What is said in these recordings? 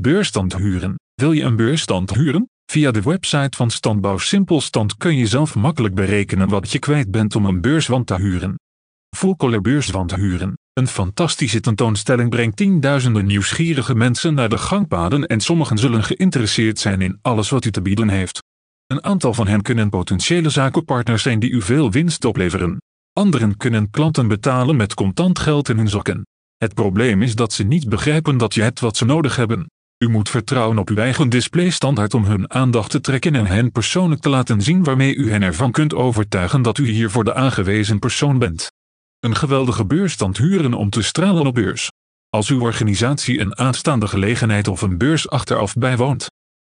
Beurstand huren. Wil je een beurstand huren? Via de website van Standbouw Simpelstand kun je zelf makkelijk berekenen wat je kwijt bent om een beurswand te huren. Full beurswand huren. Een fantastische tentoonstelling brengt tienduizenden nieuwsgierige mensen naar de gangpaden en sommigen zullen geïnteresseerd zijn in alles wat u te bieden heeft. Een aantal van hen kunnen potentiële zakenpartners zijn die u veel winst opleveren. Anderen kunnen klanten betalen met contant geld in hun zakken. Het probleem is dat ze niet begrijpen dat je hebt wat ze nodig hebben. U moet vertrouwen op uw eigen displaystandaard om hun aandacht te trekken en hen persoonlijk te laten zien waarmee u hen ervan kunt overtuigen dat u hier voor de aangewezen persoon bent. Een geweldige beursstand huren om te stralen op beurs. Als uw organisatie een aanstaande gelegenheid of een beurs achteraf bijwoont.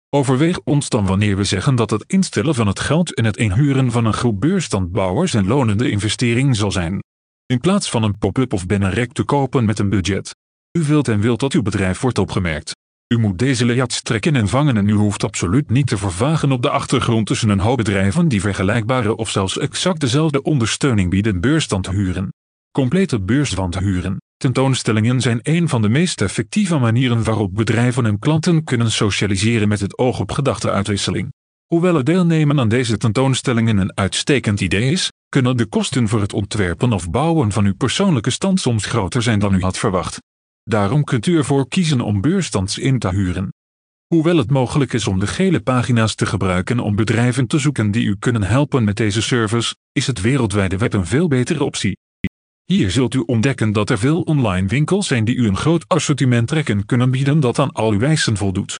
Overweeg ons dan wanneer we zeggen dat het instellen van het geld en het inhuren van een groep beurstandbouwers een lonende investering zal zijn. In plaats van een pop-up of bannerrek te kopen met een budget. U wilt en wilt dat uw bedrijf wordt opgemerkt. U moet deze layouts trekken en vangen en u hoeft absoluut niet te vervagen op de achtergrond tussen een hoop bedrijven die vergelijkbare of zelfs exact dezelfde ondersteuning bieden beurstand huren. Complete beurswand huren. Tentoonstellingen zijn een van de meest effectieve manieren waarop bedrijven en klanten kunnen socialiseren met het oog op gedachteuitwisseling. Hoewel het deelnemen aan deze tentoonstellingen een uitstekend idee is, kunnen de kosten voor het ontwerpen of bouwen van uw persoonlijke stand soms groter zijn dan u had verwacht. Daarom kunt u ervoor kiezen om beurstands in te huren. Hoewel het mogelijk is om de gele pagina's te gebruiken om bedrijven te zoeken die u kunnen helpen met deze service, is het wereldwijde web een veel betere optie. Hier zult u ontdekken dat er veel online winkels zijn die u een groot assortiment trekken kunnen bieden dat aan al uw eisen voldoet.